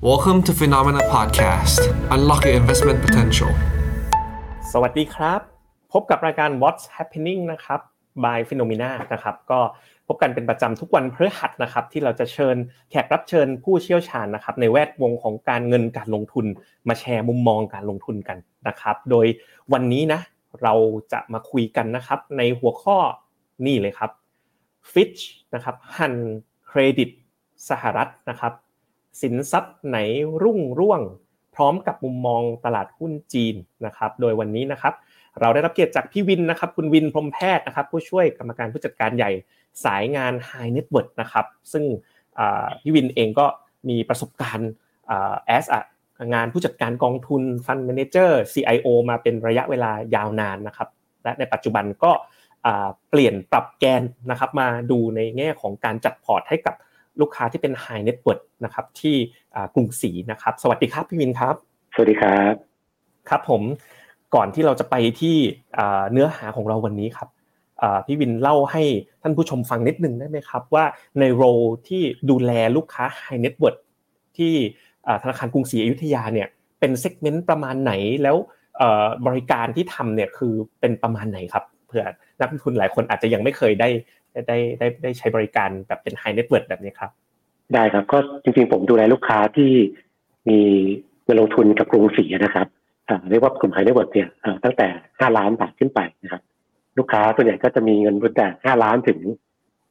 Welcome to Phenomena Podcast. Unlock your investment potential. สวัสดีครับ พบกับรายการ What's Happening นะครับ by Phenomena นะครับ ก็พบกันเป็นประจำทุกวันพฤหัสนะครับ ที่เราจะเชิญแขกรับเชิญผู้เชี่ยวชาญนะครับ ในแวดวงของการเงินการลงทุนมาแชร์มุมมองการลงทุนกันนะครับ โดยวันนี้นะ เราจะมาคุยกันนะครับ ในหัวข้อนี่เลยครับ Fitch นะครับหันเครดิตสหรัฐนะครับ สินทรัพย์ไหนรุ่งร่วง พร้อมกับมุมมองตลาดหุ้นจีนนะครับโดยวันนี้นะครับเราได้รับเกียรติจากพี่วินนะครับคุณวินพรหมแพทย์นะครับผู้ช่วยกรรมการผู้จัดการใหญ่สายงาน High Net Worth นะครับซึ่งพี่วินเองก็มีประสบการณ์แอสงานผู้จัดการกองทุนฟัน d m ม n a เจอร์ CIO มาเป็นระยะเวลายาวนานนะครับและในปัจจุบันก็เปลี่ยนปรับแกนนะครับมาดูในแง่ของการจัดพอร์ตให้กับ ลูกค้าที่เป็น High Net Worth นะครับที่กรุงศรีนะครับ สวัสดีครับพี่วินครับ สวัสดีครับ ครับผมก่อนที่เราจะไปที่เนื้อหาของเราวันนี้ครับพี่วินเล่าให้ท่านผู้ชมฟังนิดนึงได้ไหมครับ ว่าใน role ที่ดูแลลูกค้า High Net Worth ที่ธนาคารกรุงศรีอยุธยาเนี่ยเป็น segment ประมาณไหนแล้วบริการที่ทำเนี่ยคือเป็นประมาณไหนครับเผื่อนักลงทุนหลายคนอาจจะยังไม่เคยได้ ได้ได้ได้ใช้บริการแบบเป็น High Net Worth แบบนี้ครับ ได้ครับก็จริงๆผมดูแลลูกค้าที่มีเงินลงทุนกับกรุงศรีนะครับเรียกว่ากลุ่ม High Net Worth เนี่ยตั้งแต่ห้าล้านบาทขึ้นไปนะครับ ลูกค้าส่วนใหญ่ก็จะมีเงินตั้งแต่ห้าล้านถึง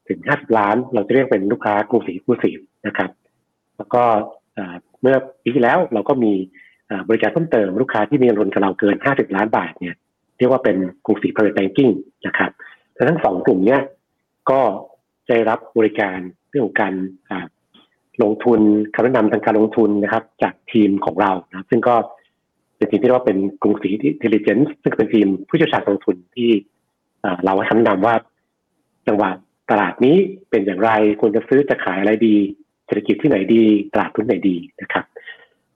ถึงห้าสิบล้าน เราจะเรียกเป็นลูกค้ากรุงศรีผู้สีนะครับ แล้วก็เมื่อปีที่แล้วเราก็มีบริการเพิ่มเติมลูกค้าที่มีเงินลงทุนกับเราเกินห้าสิบล้านบาทเนี่ยเรียกว่าเป็นกรุงศรี private banking นะครับ ทั้งสองกลุ่มเนี้ย ก็ได้รับบริการเรื่องของการลงทุนคำแนะนำทางการลงทุนนะครับ จากทีมของเรานะซึ่งก็เป็นทีมที่เรียกว่าเป็นกรุงศรีเทลเจนซ์ซึ่งเป็นทีมผู้เชี่ยวชาญลงทุนที่เราให้คำแนะนำว่าจังหวะตลาดนี้เป็นอย่างไรควรจะซื้อจะขายอะไรดี เศรษฐกิจที่ไหนดี ตลาดทุนไหนดีนะครับ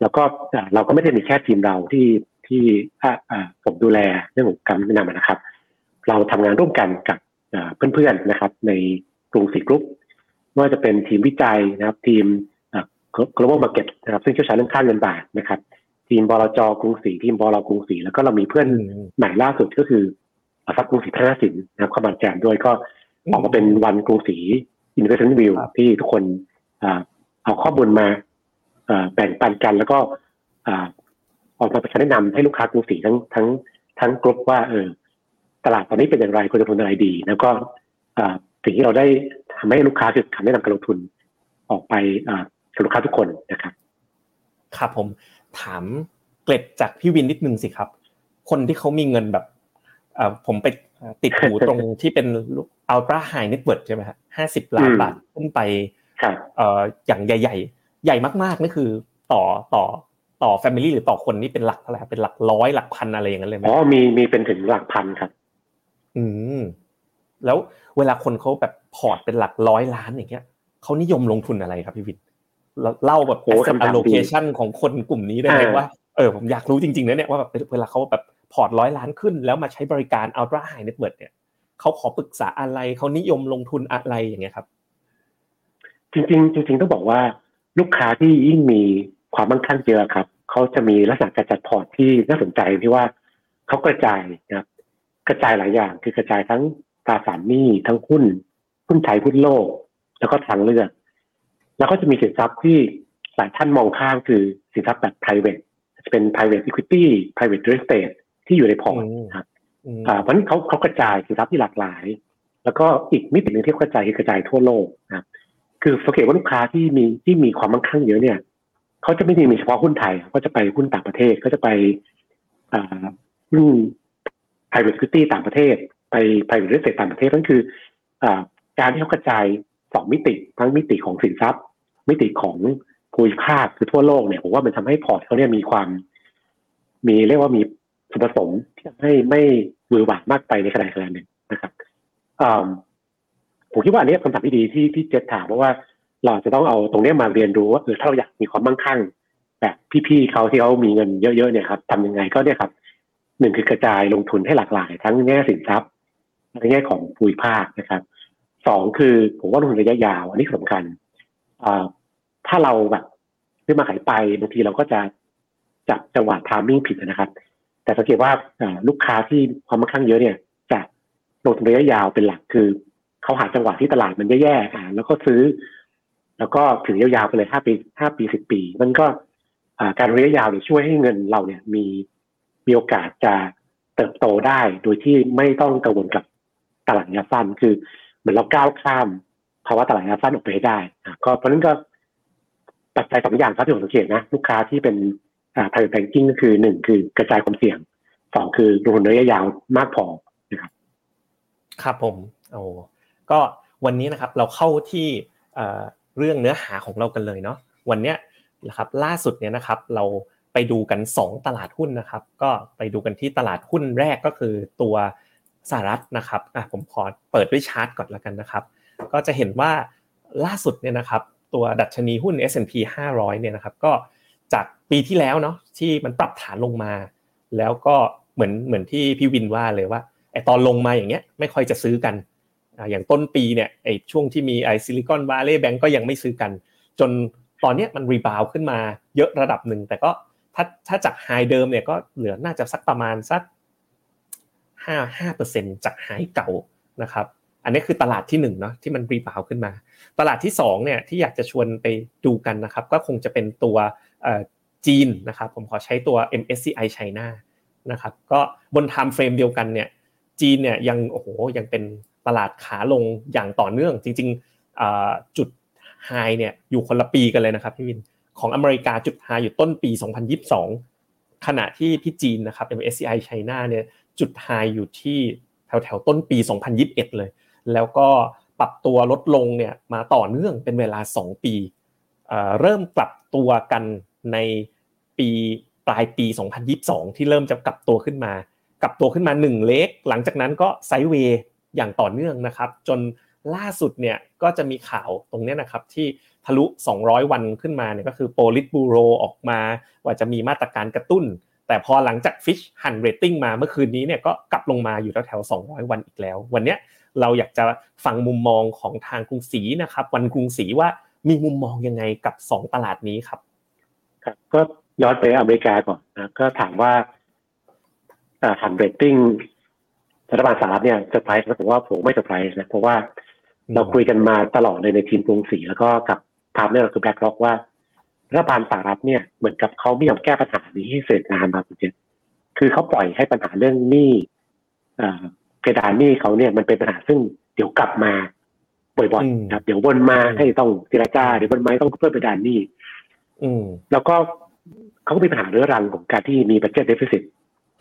แล้วก็เราก็ไม่ได้มีแค่ทีมเราที่ที่ผมดูแลเรื่องของการแนะนำนะครับ เราทำงานร่วมกันกับ เพื่อนๆนะครับ ในกรุงศรีกรุ๊ปไม่ว่าจะเป็นทีมวิจัยนะครับ ทีม global market นะครับซึ่งเชี่ยวชาญเรื่องค่าเงินบาทนะครับ ทีมบลจกรุงศรีทีมบลกรุงศรีแล้วก็เรามีเพื่อนใหม่ล่าสุดก็คืออสับกรุงศรีพัฒนาสินนะครับเข้ามาแจมด้วยก็ออกมาเป็นวันกรุงศรี investment view ที่ทุกคนเอาข้อมูลมาแบ่งปันกันแล้วก็ออกมาเป็นคำแนะนำให้ลูกค้ากรุงศรีทั้งทั้งทั้งกรุ๊ปว่าเออ ตลาดตอนนี้เป็นอย่างไรควรจะลงทุนอะไรดี แล้วก็สิ่งที่เราได้ทำให้ลูกค้าคือคำแนะนำการลงทุนออกไปกับลูกค้าทุกคนนะครับครับผมถามเกร็ดจากพี่วินนิดนึงสิครับ คนที่เขามีเงินแบบผมไปติดหูตรงที่เป็น Ultra High Net Worth ใช่ไหมครับห้าสิบล้านบาทขึ้นไปอย่างใหญ่ ๆ ใหญ่มากๆนี่คือต่อต่อต่อ family หรือต่อคนนี่เป็นหลักเท่าไหร่เป็นหลักร้อยหลักพันอะไรอย่างนั้นเลยไหมอ๋อมีมีเป็นถึงหลักพันครับ อืมแล้วเวลาคนเขาแบบพอร์ตเป็นหลักร้อยล้านอย่างเงี้ยเขานิยมลงทุนอะไรครับพี่วิทย์เล่าแบบโอ้คำ allocation ของคนกลุ่มนี้ได้ไหมว่าเออผมอยากรู้จริงๆนะเนี่ยว่าแบบเวลาเขาแบบพอร์ตร้อยล้านขึ้น แล้วมาใช้บริการ ultra high net worth เนี่ยเขาขอปรึกษาอะไรเขานิยมลงทุนอะไรอย่างเงี้ยครับ จริง ๆ จริง ๆ ต้องบอกว่าลูกค้าที่ยิ่งมีความมั่งคั่งเยอะครับเขาจะมีลักษณะการจัดพอร์ตที่น่าสนใจที่ว่าเขากระจายนะครับ กระจายหลายอย่าง คือกระจายทั้งตราสารหนี้ทั้งหุ้นหุ้นไทยหุ้นโลก แล้วก็ทางเลือก แล้วก็จะมีสินทรัพย์ที่หลายท่านมองข้ามคือสินทรัพย์แบบ private จะเป็น private equity private real estate ที่อยู่ในพอร์ตครับอ่าเพราะนั้นเขาเขากระจายสินทรัพย์ที่หลากหลาย แล้วก็อีกมิติหนึ่งที่กระจายคือกระจายทั่วโลกนะครับ คือสังเกตว่าลูกค้าที่มีที่มีความมั่งคั่งเยอะเนี่ยเขาจะไม่ได้มีเฉพาะหุ้นไทย ก็จะไปหุ้นต่างประเทศก็จะไปอ่าหุ้น private equity ต่างประเทศ ไป private real estate ต่างประเทศนั่นคืออการที่เขากระจายสองมิติทั้งมิติของสินทรัพย์ มิติของภูมิภาคคือทั่วโลกเนี่ยผมว่ามันทำให้พอร์ตเขาเนี่ยมีความ มีเรียกว่ามีส่วนผสมที่ทำให้ไม่มือหวานมากไปในขณะขณะหนึ่งนะครับผมคิดว่าอันนี้คำถามที่ดีที่ที่เจษถามเพราะว่าเราจะต้องเอาตรงนี้มาเรียนรู้ว่าเออถ้าเราอยากมีความมั่งคั่ง แบบพี่ๆเขาที่เขามีเงินเยอะๆเนี่ยครับทำยังไงก็เนี่ยครับ หนึ่งคือกระจายลงทุนให้หลากหลาย ทั้งแง่สินทรัพย์ในแง่ของภูมิภาคนะครับสองคือผมว่าลงทุนระยะยาว อันนี้สำคัญถ้าเราแบบซื้อมาขายไปบางทีเราก็จะจับจังหวะทามมิ่งผิดนะครับ แต่สังเกตว่าลูกค้าที่ความมั่งคั่งเยอะเนี่ยจะลงทุนระยะยาวเป็นหลักคือเขาหาจังหวะที่ตลาดมันแย่ๆแล้วก็ซื้อ แล้วก็ถือยาวๆไปเลยห้าปีห้าปีสิบปี มันก็การระยะยาวเนี่ยช่วยให้เงินเราเนี่ยมี มีโอกาสจะเติบโตได้ โดยที่ไม่ต้องกังวลกับตลาดระยะสั้นคือเหมือนเราก้าวข้ามภาวะตลาดระยะสั้นออกไปได้ก็เพราะนั้นก็ปัจจัยสองอย่างครับที่ผมสังเกตนะ ลูกค้าที่เป็นอ่า private banking ก็คือหนึ่งคือกระจายความเสี่ยงสองคือลงทุนระยะยาวมากพอนะครับครับผมโอ้ก็วันนี้นะครับเราเข้าที่เรื่องเนื้อหาของเรากันเลยเนาะวันเนี้ยนะครับล่าสุดเนี่ยนะครับเรา ไปดูกัน 2 ตลาดหุ้นนะครับ ก็ไปดูกันที่ตลาดหุ้นแรกก็คือตัวสหรัฐนะครับอะผมขอเปิดด้วยชาร์ตก่อนแล้วกันนะครับ ก็จะเห็นว่าล่าสุดเนี่ยนะครับตัวดัชนีหุ้น S&P 500เนี่ยนะครับก็จากปีที่แล้วเนาะที่มันปรับฐานลงมา แล้วก็เหมือนเหมือนที่พี่วินว่าเลยว่าไอตอนลงมาอย่างเงี้ยไม่ค่อยจะซื้อกันอย่างต้นปีเนี่ยไอช่วงที่มีไอ Silicon Valley Bank ก็ยังไม่ซื้อกัน จนตอนเนี้ยมัน rebound ขึ้นมาเยอะระดับหนึ่งแต่ก็ ถ้าถ้าจาก high เดิมเนี่ยก็เหลือน่าจะสักประมาณสักห้าห้าเปอร์เซ็นจาก high เก่านะครับ อันนี้คือตลาดที่หนึ่งเนาะที่มัน rebound ขึ้นมา ตลาดที่สองเนี่ยที่อยากจะชวนไปดูกันนะครับ ก็คงจะเป็นตัวจีนนะครับ ผมขอใช้ตัว MSCI China นะครับก็บน timeframe เดียวกันเนี่ยจีนเนี่ยยังโอ้โหยังเป็นตลาดขาลงอย่างต่อเนื่อง จริงๆจุด high เนี่ยอยู่คนละปีกันเลยนะครับพี่วิน ของอเมริกาจุด high อยู่ต้นปี 2022 ขณะที่ที่จีนนะครับ MSCI China เนี่ยจุด high อยู่ที่แถวแถวต้นปี 2021 เลย แล้วก็ปรับตัวลดลงเนี่ยมาต่อเนื่องเป็นเวลา 2 ปีเริ่มปรับตัวกันในปีปลายปี 2022 ที่เริ่มจะกลับตัวขึ้นมา กลับตัวขึ้นมา 1 เล็ก หลังจากนั้นก็ไซด์เวย์อย่างต่อเนื่องนะครับ จนล่าสุดเนี่ยก็จะมีข่าวตรงนี้นะครับที่ ทะลุ 200 วันขึ้นมาเนี่ยก็คือโปลิตบูโรออกมา ว่าจะมีมาตรการกระตุ้น แต่พอหลังจากฟิชหันเรตติ้งมาเมื่อคืนนี้เนี่ยก็กลับลงมาอยู่แถวๆ200 วันอีกแล้ว วันนี้เราอยากจะฟังมุมมองของทางกรุงศรีนะครับ วันกรุงศรีว่ามีมุมมองยังไงกับ 2 ตลาดนี้ครับครับก็ย้อนไปอเมริกาก่อนนะก็ถามว่าหั่นเรตติ้งรัฐบาลสหรัฐเนี่ยเซอร์ไพรส์ผมว่าผมไม่เซอร์ไพรส์นะเพราะว่าเราคุยกันมาตลอดเลยในทีมกรุงศรีแล้วก็กับ partner คือ BlackRock ว่ารัฐบาลสหรัฐเนี่ยเหมือนกับเขาไม่ยอมแก้ปัญหานี้ให้เสร็จงานมาจริงคือเขาปล่อยให้ปัญหาเรื่องหนี้เพดานหนี้เขาเนี่ยมันเป็นปัญหาซึ่งเดี๋ยวกลับมาบ่อยๆครับเดี๋ยววนมาให้ต้องเจรจาเดี๋ยววนมาต้องเพิ่มเพดานหนี้แล้วก็เขาก็มีปัญหาเรื้อรังของการที่มี budget deficit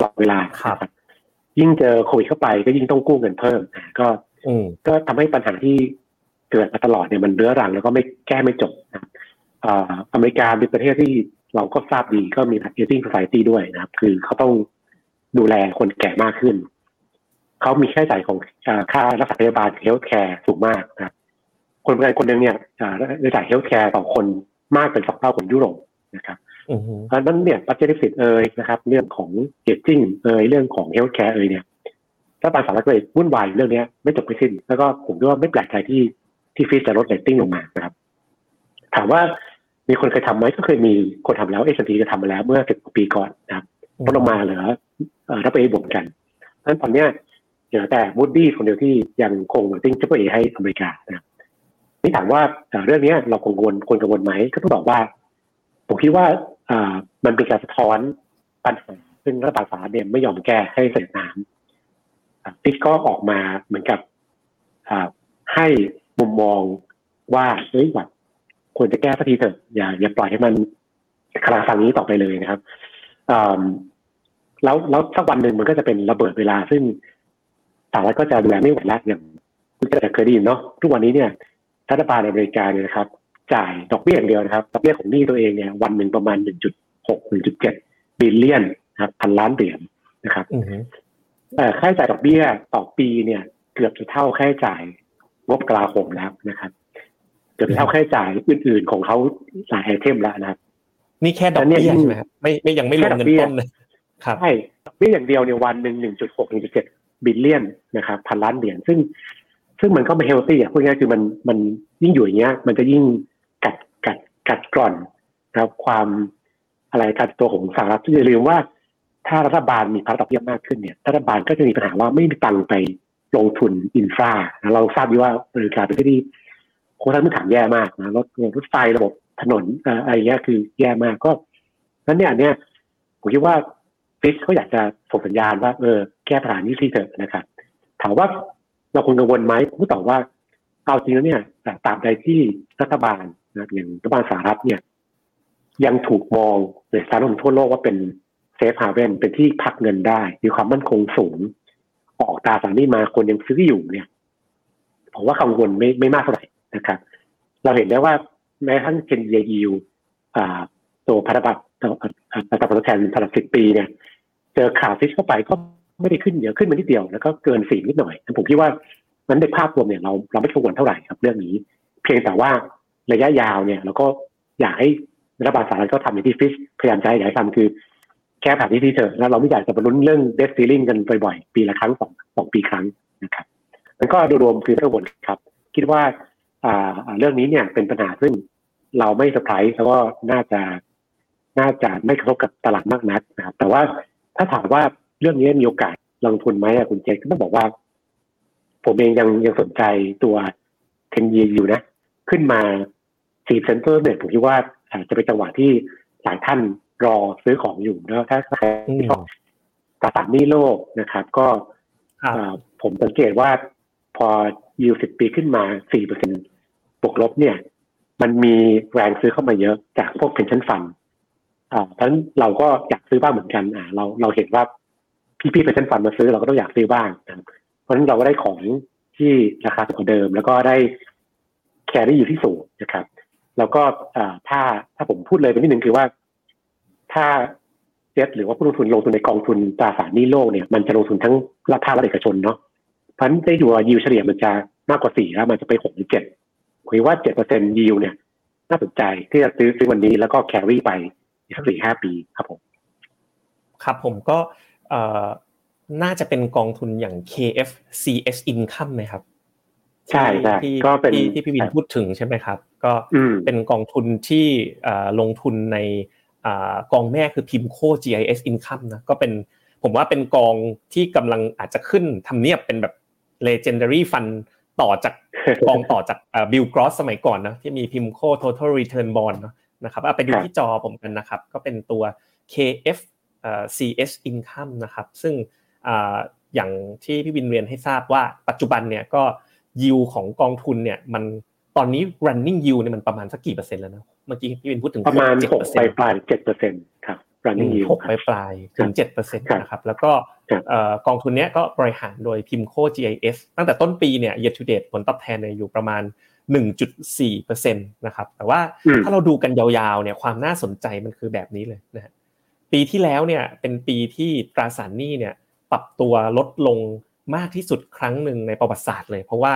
ตลอดเวลาครับยิ่งเจอโควิดเข้าไปก็ยิ่งต้องกู้เงินเพิ่ม ก็ก็ทำให้ปัญหาที่ เกิดมาตลอดเนี่ยมันเรื้อรังแล้วก็ไม่แก้ไม่จบนะอเมริกาเป็นประเทศที่เราก็ทราบดีก็มี aging society ด้วยนะครับ คือเขาต้องดูแลคนแก่มากขึ้น เขามีค่าใช้จ่ายของค่ารักษาพยาบาล healthcare สูงมากนะครับ คนเป็นคนหนึ่งเนี่ยรายจ่าย healthcare ต่อคนมากเป็นสองเท่าของยุโรปนะครับเพราะนั้นเนี่ยปัจจัยสิทธิ์เอยนะครับ เรื่องของ aging เอยเรื่องของ healthcare เอยเนี่ยรัฐบาลสหรัฐก็เลยวุ่นวายเรื่องนี้ไม่จบไม่สิ้น แล้วก็ผมคิดว่าไม่แปลกใจที่ ที่ Fitch จะลดเรตติ้งลงมานะครับ ถามว่ามีคนเคยทำไหมก็เคยมีคนทำแล้ว S&P ก็ทำมาแล้วเมื่อสิบปีก่อนนะครับลดลงมาเหลือ double A บวกเพราะฉะนั้นตอนนี้เหลือแต่ Moody's คนเดียวที่ยังคงเรตติ้งเฉพาะเอให้อเมริกานะครับนี่ถามว่าเรื่องนี้เรากังวลคนกังวลไหมก็ต้องบอกว่า ผมคิดว่ามันเป็นการสะท้อนปัญหาซึ่งรัฐบาลสหรัฐเนี่ยไม่ยอมแก้ให้เสร็จน้ำฟิกก็ออกมาเหมือนกับให้ มุมมองว่าเฮ้ยแบบควรจะแก้สักทีเถอะอย่าอย่าปล่อยให้มันคลาฟังนี้ต่อไปเลยนะครับแล้วแล้วสักวันหนึ่งมันก็จะเป็นระเบิดเวลา ซึ่งสหรัฐก็จะดูแลไม่ไหวแล้วอย่างคุณจะเคยได้ยินเนาะทุกวันนี้เนี่ยรัฐบาลอเมริกาเนี่ยนะครับ จ่ายดอกเบี้ยอย่างเดียวนะครับดอกเบี้ยของหนี้ตัวเองเนี่ยวันหนึ่งประมาณ1.6 1.7บิลเลียนครับพันล้านเหรียญนะครับแต่ค่าใช้จ่ายดอกเบี้ยต่อปีเนี่ย เกือบจะเท่าค่าใช้จ่าย งบกลาโหมแล้วนะครับเกือบเท่าค่าใช้จ่ายอื่น ๆ ของเขาหลาย item แล้วนะครับนี่แค่ดอกเบี้ยใช่ไหมครับไม่ไม่ยังไม่รวมเงินต้นเลยครับใช่ดอกเบี้ยอย่างเดียวเนี่ยวันหนึ่งหนึ่งจุดหกหนึ่งจุดเจ็ด billion นะครับพันล้านเหรียญซึ่ง ซึ่งมันก็ไม่ healthy อะพูดง่ายคือมันมันยิ่งอยู่อย่างเงี้ย มันจะยิ่งกัดกัดกัดกร่อนนะครับความอะไรการตัวของสหรัฐอย่าลืมว่า ถ้ารัฐบาลมีภาระดอกเบี้ยมากขึ้นเนี่ยรัฐบาลก็จะมีปัญหาว่าไม่มีตังค์ไป ลงทุนอินฟราเราทราบดีว่าบริการเป็นที่โครงสร้างพื้นฐานแย่มากนะรถรถไฟระบบถนนอะไรเงี้ยคือแย่มากก็นั้นเนี่ยเนี่ยผมคิดว่าฟิชเขาอยากจะส่งสัญญาณว่าเออแก้ปัญหานี้ทีเถอะนะครับถามว่าเราควรกังวลไหมผมตอบว่าเอาจริงแล้วเนี่ยตาบใดที่รัฐบาลนะอย่างรัฐบาลสหรัฐเนี่ย ยังถูกมองในสายตาคนทั่วโลกว่าเป็น safe haven เป็นที่พักเงินได้ มีความมั่นคงสูง ออกตราสารหนี้มาคนยังซื้ออยู่เนี่ยผมว่ากังวลไม่ไม่มากเท่าไหร่นะครับ เราเห็นได้ว่าแม้กระทั่ง ten year yield ตัวพันธบัตรอัตราผลตอบแทนพันธสิบปีเนี่ย เจอข่าว Fitch เข้าไปก็ไม่ได้ขึ้นเยอะขึ้นมานิดเดียว แล้วก็เกินสี่นิดหน่อยผมคิดว่านั้นในภาพรวมเนี่ยเราเราไม่กังวลเท่าไหร่ครับ เรื่องนี้ เพียงแต่ว่าระยะยาวเนี่ยเราก็อยากให้รัฐบาลสหรัฐก็ทำอย่างที่ฟิชพยายามจะให้ทำคือ แก้ปัญหาที่ที่เถอะแล้วเราไม่อยากจะไปลุ้นเรื่องเดสซีลิงกันบ่อยๆ ปีละครั้งสองสองปีครั้งนะครับมันก็โดยรวมคือไม่กังวลครับ คิดว่าอ่าเรื่องนี้เนี่ยเป็นปัญหาซึ่งเราไม่เซอร์ไพรส์แล้วก็น่าจะน่าจะไม่กระทบกับตลาดมากนักนะครับ แต่ว่าถ้าถามว่าเรื่องนี้มีโอกาสลงทุนไหมคุณเจก็ต้องบอกว่า ผมเองยังยังสนใจตัว ten year อยู่นะ ขึ้นมาสี่เปอร์เซ็นต์เนี่ยผมคิดว่าจะเป็นจังหวะที่หลายท่าน รอซื้อของอยู่แล้วถ้าใครชอบตราสารหนี้โลกนะครับ ก็ผมสังเกตว่าพอยิวสิบปีขึ้นมาสี่เปอร์เซ็นบวกลบเนี่ย มันมีแรงซื้อเข้ามาเยอะจากพวก pension fund อ่าเพราะฉะนั้นเราก็อยากซื้อบ้างเหมือนกันอ่าเราเราเห็นว่าพี่ๆ pension fund มาซื้อเราก็ต้องอยากซื้อบ้างนะเพราะฉะนั้นเราก็ได้ของที่ราคาถูกกว่าเดิม แล้วก็ได้ carry yield อยู่ที่สูงนะครับ แล้วก็ถ้าถ้าผมพูดเลยไปนิดนึงคือว่า ถ้าเจ็ตหรือว่าผู้ลงทุนลงทุนในกองทุนตราสารหนี้โลกเนี่ยมันจะลงทุนทั้งรัฐภาคและเอกชนเนาะเพราะฉะนั้นได้ดูว่ายิวเฉลี่ยมันจะมากกว่าสี่แล้วมันจะไปหกหรือเจ็ดคุยว่าเจ็ดเปอร์เซ็นต์ยิวเนี่ย น่าสนใจที่จะซื้อซื้อวันนี้แล้วก็ carry ไปอีกสักสี่ห้าปีครับผม ครับผมก็เอ่อน่าจะเป็นกองทุนอย่าง KFCS Income ไหมครับใช่ใช่ก็เป็นที่พี่วินพูดถึงใช่ไหมครับ ก็เป็นกองทุนที่ลงทุนใน กองแม่คือพิมโค GIS Income นะก็เป็นผมว่าเป็นกองที่กำลังอาจจะขึ้นทำเนียบเป็นแบบ legendary fund ต่อจากกองต่อจากบิลกรอสสมัยก่อนนะที่มี PIMCO total return bond นะครับไปดูที่จอผมกันนะครับ ก็เป็นตัว KF CS income นะครับ ซึ่งอย่างที่พี่วินเรียนให้ทราบว่าปัจจุบันเนี่ยก็ยิวของกองทุนเนี่ยมันตอนนี้ running yield เนี่ยมันประมาณสักกี่เปอร์เซ็นต์แล้วนะ เมื่อกี้พี่วินพูดถึงประมาณหกปลายปลายเจ็ดเปอร์เซ็นต์ครับ running yield หกปลายปลายถึงเจ็ดเปอร์เซ็นต์นะครับแล้วก็กองทุนนี้ก็บริหารโดยพิมโค GIS ตั้งแต่ต้นปีเนี่ย year to date ผลตอบแทนเนี่ยอยู่ประมาณ 1.4%นะครับแต่ว่าถ้าเราดูกันยาวๆเนี่ยความน่าสนใจมันคือแบบนี้เลยนะปีที่แล้วเนี่ยเป็นปีที่ตราสารหนี้เนี่ยปรับตัวลดลงมากที่สุดครั้งหนึ่งในประวัติศาสตร์เลย เพราะว่า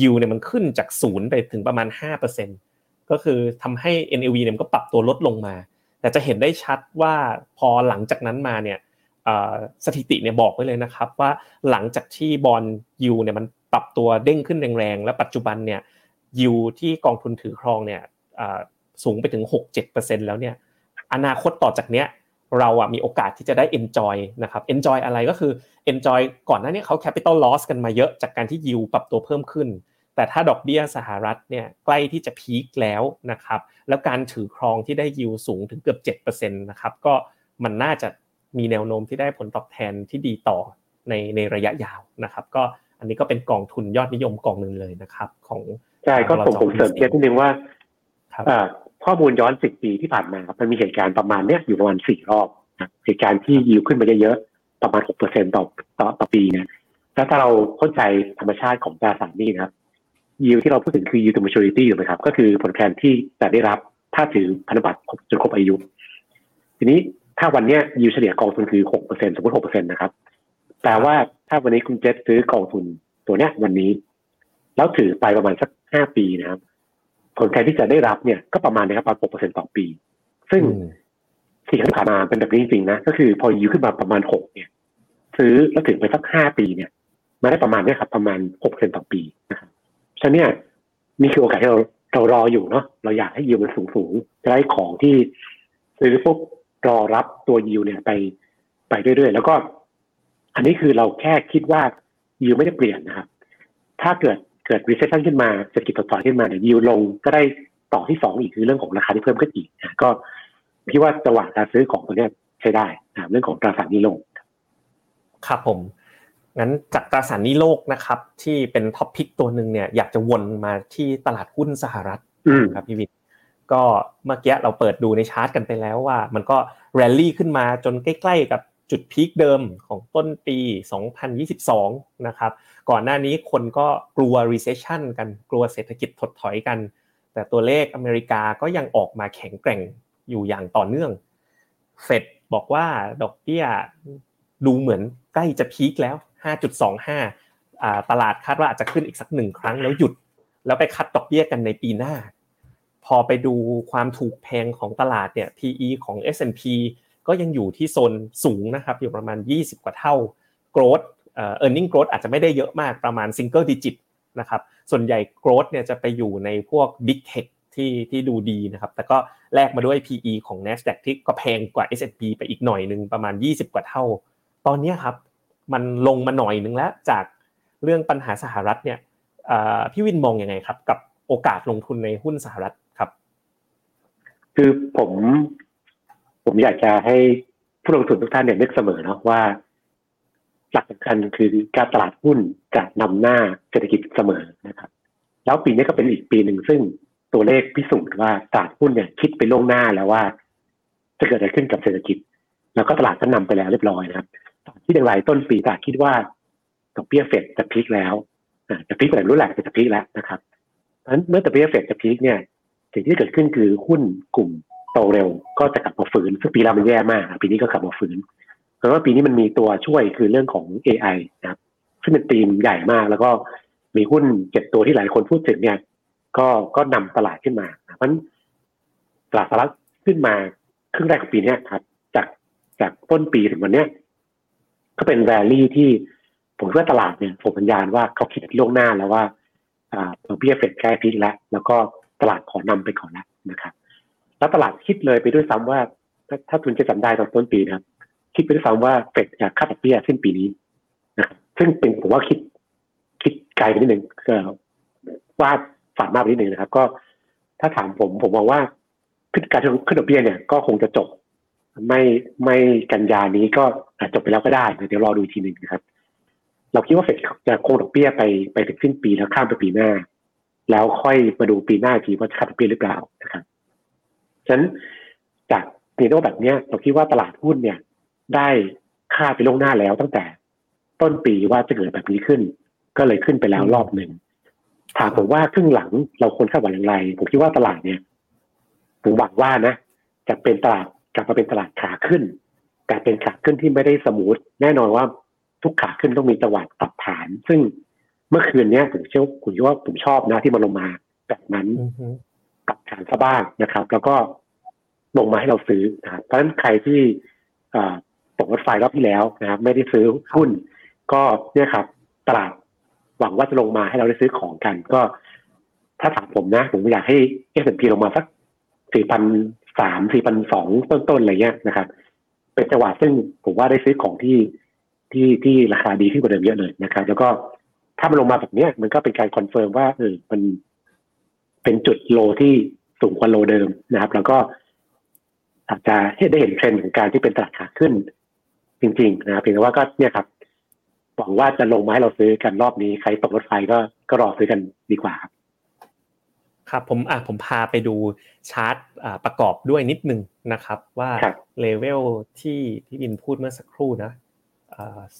ยิวเนี่ยมันขึ้นจากศูนย์ไปถึงประมาณ5% ก็คือทำให้ NAV เนี่ยก็ปรับตัวลดลงมา แต่จะเห็นได้ชัดว่าพอหลังจากนั้นมาเนี่ยสถิติเนี่ยบอกไว้เลยนะครับว่าหลังจากที่บอลยูเนี่ยมันปรับตัวเด้งขึ้นแรงๆ และปัจจุบันเนี่ยยูที่กองทุนถือครองเนี่ยสูงไปถึง 6-7%แล้วเนี่ยอนาคตต่อจากเนี้ยเราอะมีโอกาสที่จะได้ enjoy นะครับ enjoy อะไรก็คือ enjoy ก่อนหน้านี้เขา capital loss กันมาเยอะจากการที่ยิวปรับตัวเพิ่มขึ้น แต่ถ้าดอกเบี้ยสหรัฐเนี่ยใกล้ที่จะพีคแล้วนะครับ แล้วการถือครองที่ได้ยิวสูงถึงเกือบ7%นะครับ ก็มันน่าจะมีแนวโน้มที่ได้ผลตอบแทนที่ดีต่อในในระยะยาวนะครับ ก็อันนี้ก็เป็นกองทุนยอดนิยมกองหนึ่งเลยนะครับ ของใช่ก็ผมผมเสริมเทียบนิดนึงว่าข้อมูลย้อนสิบปีที่ผ่านมาครับมันมีเหตุการณ์ประมาณเนี้ยอยู่ประมาณสี่รอบนะเหตุการณ์ที่ยิวขึ้นไปเยอะๆประมาณหกเปอร์เซ็นต์ต่อต่อต่อปีเนี่ยแล้วถ้าเราเข้าใจธรรมชาติของตราสารนี้นะครับ ยิวที่เราพูดถึงคือยิวตัว maturity ถูกไหมครับ ก็คือผลแทนที่จะได้รับถ้าถือพันธบัตรจนครบอายุ ทีนี้ถ้าวันเนี้ยยิวเฉลี่ยกองทุนคือหกเปอร์เซ็นต์สมมติหกเปอร์เซ็นต์นะครับแปลว่าถ้าวันนี้คุณเจษซื้อกองทุนตัวเนี้ยวันนี้ แล้วถือไปประมาณสักห้าปีนะครับ ผลแทนที่จะได้รับเนี่ยก็ประมาณนะครับประมาณหกเปอร์เซ็นต่อปี ซึ่งสี่ที่ผ่านมาเป็นแบบนี้จริงๆนะก็คือพอยูขึ้นมาประมาณหกเนี่ย ซื้อแล้วถึงไปสักห้าปีเนี่ยมาได้ประมาณนี้ครับ ประมาณหกเปอร์เซ็นต่อปีนะครับ ฉะนั้นเนี่ยมีคือโอกาสที่เราเรารออยู่เนาะเราอยากให้ยิวมันสูงสูงจะได้ของที่ซื้อปุ๊บรอรับตัวยิวเนี่ยไปไปเรื่อยๆ แล้วก็ อันนี้คือเราแค่คิดว่ายิวไม่ได้เปลี่ยนนะครับ ถ้าเกิดเกิด recession ขึ้นมาเศรษฐกิจถดถอยขึ้นมาเนี่ยยิวลงก็ได้ต่อที่สองอีกคือเรื่องของราคาที่เพิ่มขึ้นอีกนะก็คิดว่าจังหวะการซื้อของตัวเนี้ยใช้ได้นะเรื่องของตราสารนี้ลง ครับผม งั้นจากตราสารหนี้โลกนะครับ ที่เป็น top pick ตัวหนึ่งเนี่ยอยากจะวนมาที่ตลาดหุ้นสหรัฐอืมครับพี่วิทย์ก็เมื่อกี้เราเปิดดูในชาร์ตกันไปแล้วว่า มันก็แรลลี่ขึ้นมาจนใกล้ ๆ กับจุด peak เดิมของต้นปี 2022 นะครับ ก่อนหน้านี้คนก็กลัว recession กันกลัวเศรษฐกิจถดถอยกัน แต่ตัวเลขอเมริกาก็ยังออกมาแข็งแกร่งอยู่อย่างต่อเนื่องเฟดบอกว่าดอกเบี้ยดูเหมือนใกล้จะพีคแล้ว 5.25ตลาดคาดว่าอาจจะขึ้นอีกสักหนึ่งครั้งแล้วหยุด แล้วไปคัดดอกเบี้ยกันในปีหน้า พอไปดูความถูกแพงของตลาดเนี่ย PE ของ S&P ก็ยังอยู่ที่โซนสูงนะครับอยู่ประมาณ 20 กว่าเท่า growth เอ่อ earning growth อาจจะไม่ได้เยอะมากประมาณ single digit นะครับส่วนใหญ่ growth เนี่ยจะไปอยู่ในพวก big tech ที่ที่ดูดีนะครับ แต่ก็แลกมาด้วย PE ของ NASDAQ ที่ก็แพงกว่า S&P ไปอีกหน่อยหนึ่งประมาณ 20 กว่าเท่า ตอนนี้ครับ มันลงมาหน่อยนึงแล้วจากเรื่องปัญหาสหรัฐเนี่ยพี่วินมองยังไงครับ กับโอกาสลงทุนในหุ้นสหรัฐครับ คือผม ผมอยากจะให้ผู้ลงทุนทุกท่านเนี่ยนึกเสมอเนาะว่า หลักสำคัญคือการตลาดหุ้นจะนำหน้าเศรษฐกิจเสมอนะครับ แล้วปีนี้ก็เป็นอีกปีหนึ่งซึ่งตัวเลขพิสูจน์ว่าตลาดหุ้นเนี่ยคิดไปล่วงหน้าแล้วว่า จะเกิดอะไรขึ้นกับเศรษฐกิจ แล้วก็ตลาดก็นำไปแล้วเรียบร้อยนะครับ ที่อย่างไรต้นปีตลาดคิดว่าดอกเบี้ยเฟดจะพีคแล้วอ่าจะพีคแบบรู้แหละจะพีคแล้วนะครับเพราะฉะนั้นเมื่อดอกเบี้ยเฟดจะพีคเนี่ยสิ่งที่เกิดขึ้นคือหุ้นกลุ่มโตเร็วก็จะกลับมาฟื้นซึ่งปีแล้วมันแย่มาก ปีนี้ก็กลับมาฟื้นเพราะว่าปีนี้มันมีตัวช่วยคือเรื่องของ AI นะครับซึ่งเป็นธีมใหญ่มาก แล้วก็มีหุ้นเจ็ดตัวที่หลายคนพูดถึงเนี่ย ก็ก็นำตลาดขึ้นมาเพราะฉะนั้นตลาดสหรัฐขึ้นมาครึ่งแรกของปีนี้ครับ จากจากต้นปีถึงวันเนี้ย ก็เป็นแวลี่ที่ผมว่าตลาดเนี่ยผมสัญญาณว่าเขาคิดล่วงหน้าแล้วว่าอ่าดอกเบี้ยเฟดใกล้พีคแล้ว แล้วก็ตลาดขอนำไปก่อนแล้วนะครับ แล้วตลาดคิดเลยไปด้วยซ้ำว่า ถ้าถ้าทุนจะจำได้ตอนต้นปีนะครับ คิดไปด้วยซ้ำว่าเฟดจะคาดดอกเบี้ยสิ้นปีนี้นะครับซึ่งเป็นผมว่าคิดคิดไกลไปนิดหนึ่งก็วาดฝันมากไปนิดหนึ่งนะครับ ก็ถ้าถามผมผมมองว่าขึ้นการขึ้นดอกเบี้ยเนี่ยก็คงจะจบ ไม่ไม่กันยานี้ก็อาจจบไปแล้วก็ได้ เดี๋ยวรอดูอีกทีหนึ่งนะครับ เราคิดว่าเฟดจะคงดอกเบี้ยไปไปถึงสิ้นปีแล้วข้ามไปปีหน้า แล้วค่อยมาดูปีหน้าอีกทีว่าจะ cut ดอกเบี้ยหรือเปล่านะครับฉะนั้นจากนีโนแบบเนี้ยเราคิดว่าตลาดหุ้นเนี่ย ได้คาดไปล่วงหน้าแล้วตั้งแต่ต้นปีว่าจะเกิดแบบนี้ขึ้น ก็เลยขึ้นไปแล้วรอบหนึ่งถามผมว่าครึ่งหลังเราควรคาดหวังอย่างไร ผมคิดว่าตลาดเนี่ยผมหวังว่านะ จะเป็นตลาด กลับมาเป็นตลาดขาขึ้น แต่เป็นขาขึ้นที่ไม่ได้ smooth แน่นอนว่าทุกขาขึ้นต้องมีจังหวะปรับฐาน ซึ่งเมื่อคืนเนี้ยผมเชื่อผมคิดว่าผมชอบนะที่มันลงมาแบบนั้นอือฮึปรับฐานซะบ้างนะครับ แล้วก็ลงมาให้เราซื้อนะครับเพราะฉะนั้นใครที่เอ่อตกรถไฟรอบที่แล้วนะครับ ไม่ได้ซื้อหุ้น ก็เนี่ยครับ ตลาดหวังว่าจะลงมาให้เราได้ซื้อของกัน ก็ถ้าถามผมนะ ผมอยากให้ S&P ลงมาสัก สี่พันสามสี่พันสองต้นๆอะไรเงี้ยนะครับ เป็นจังหวะซึ่งผมว่าได้ซื้อของที่ที่ที่ราคาดีขึ้นกว่าเดิมเยอะเลยนะครับ แล้วก็ถ้ามันลงมาแบบเนี้ยมันก็เป็นการ confirm ว่าเออมันเป็นจุด low ที่สูงกว่า low เดิมนะครับ แล้วก็อาจจะให้ได้เห็นเทรนด์ของการที่เป็นตลาดขาขึ้น จริง ๆ นะครับเพียงแต่ว่าก็เนี่ยครับหวังว่าจะลงมาให้เราซื้อกันรอบนี้ ใครตกรถไฟก็ก็รอซื้อกันดีกว่าครับ ครับผมอะผมพาไปดูชาร์ตอ่าประกอบด้วยนิดนึงนะครับ ว่าครับเลเวลที่พี่บินพูดเมื่อสักครู่นะ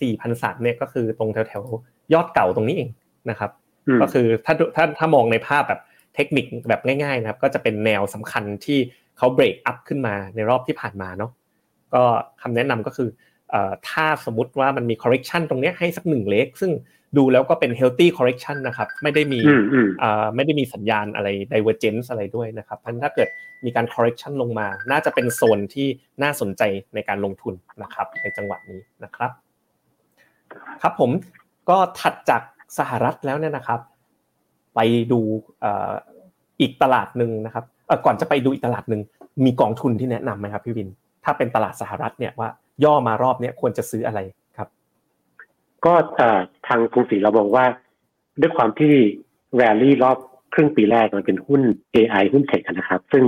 สี่พันสามเนี่ยก็คือตรงแถวแถวๆยอดเก่าตรงนี้เองนะครับมก็คือถ้าถ้าถ้ามองในภาพแบบเทคนิคแบบง่ายๆนะครับ ก็จะเป็นแนวสำคัญที่เขาเบรกอัพขึ้นมาในรอบที่ผ่านมาเนาะก็คำแนะนำก็คือเอ่อถ้าสมมติว่ามันมี correction ตรงเนี้ยให้สักหนึ่งเลขซึ่ง ดูแล้วก็เป็น healthy correction นะครับ ไม่ได้มีอืมอืมอ่าไม่ได้มีสัญญาณอะไร divergence อะไรด้วยนะครับเพราะฉะนั้นถ้าเกิดมีการ correction ลงมา น่าจะเป็นโซนที่น่าสนใจในการลงทุนนะครับ ในจังหวะนี้นะครับ ครับผมก็ถัดจากสหรัฐแล้วเนี่ยนะครับ ไปดูเอ่ออีกตลาดหนึ่งนะครับก่อนจะไปดูอีกตลาดหนึ่งมีกองทุนที่แนะนำไหมครับพี่วิน ถ้าเป็นตลาดสหรัฐเนี่ยว่าย่อมารอบเนี้ยควรจะซื้ออะไรครับ ก็ทางกรุงศรีเรามองว่า ด้วยความที่แรลลี่รอบครึ่งปีแรกมันเป็นหุ้น AI หุ้นเทคนะครับ ซึ่ง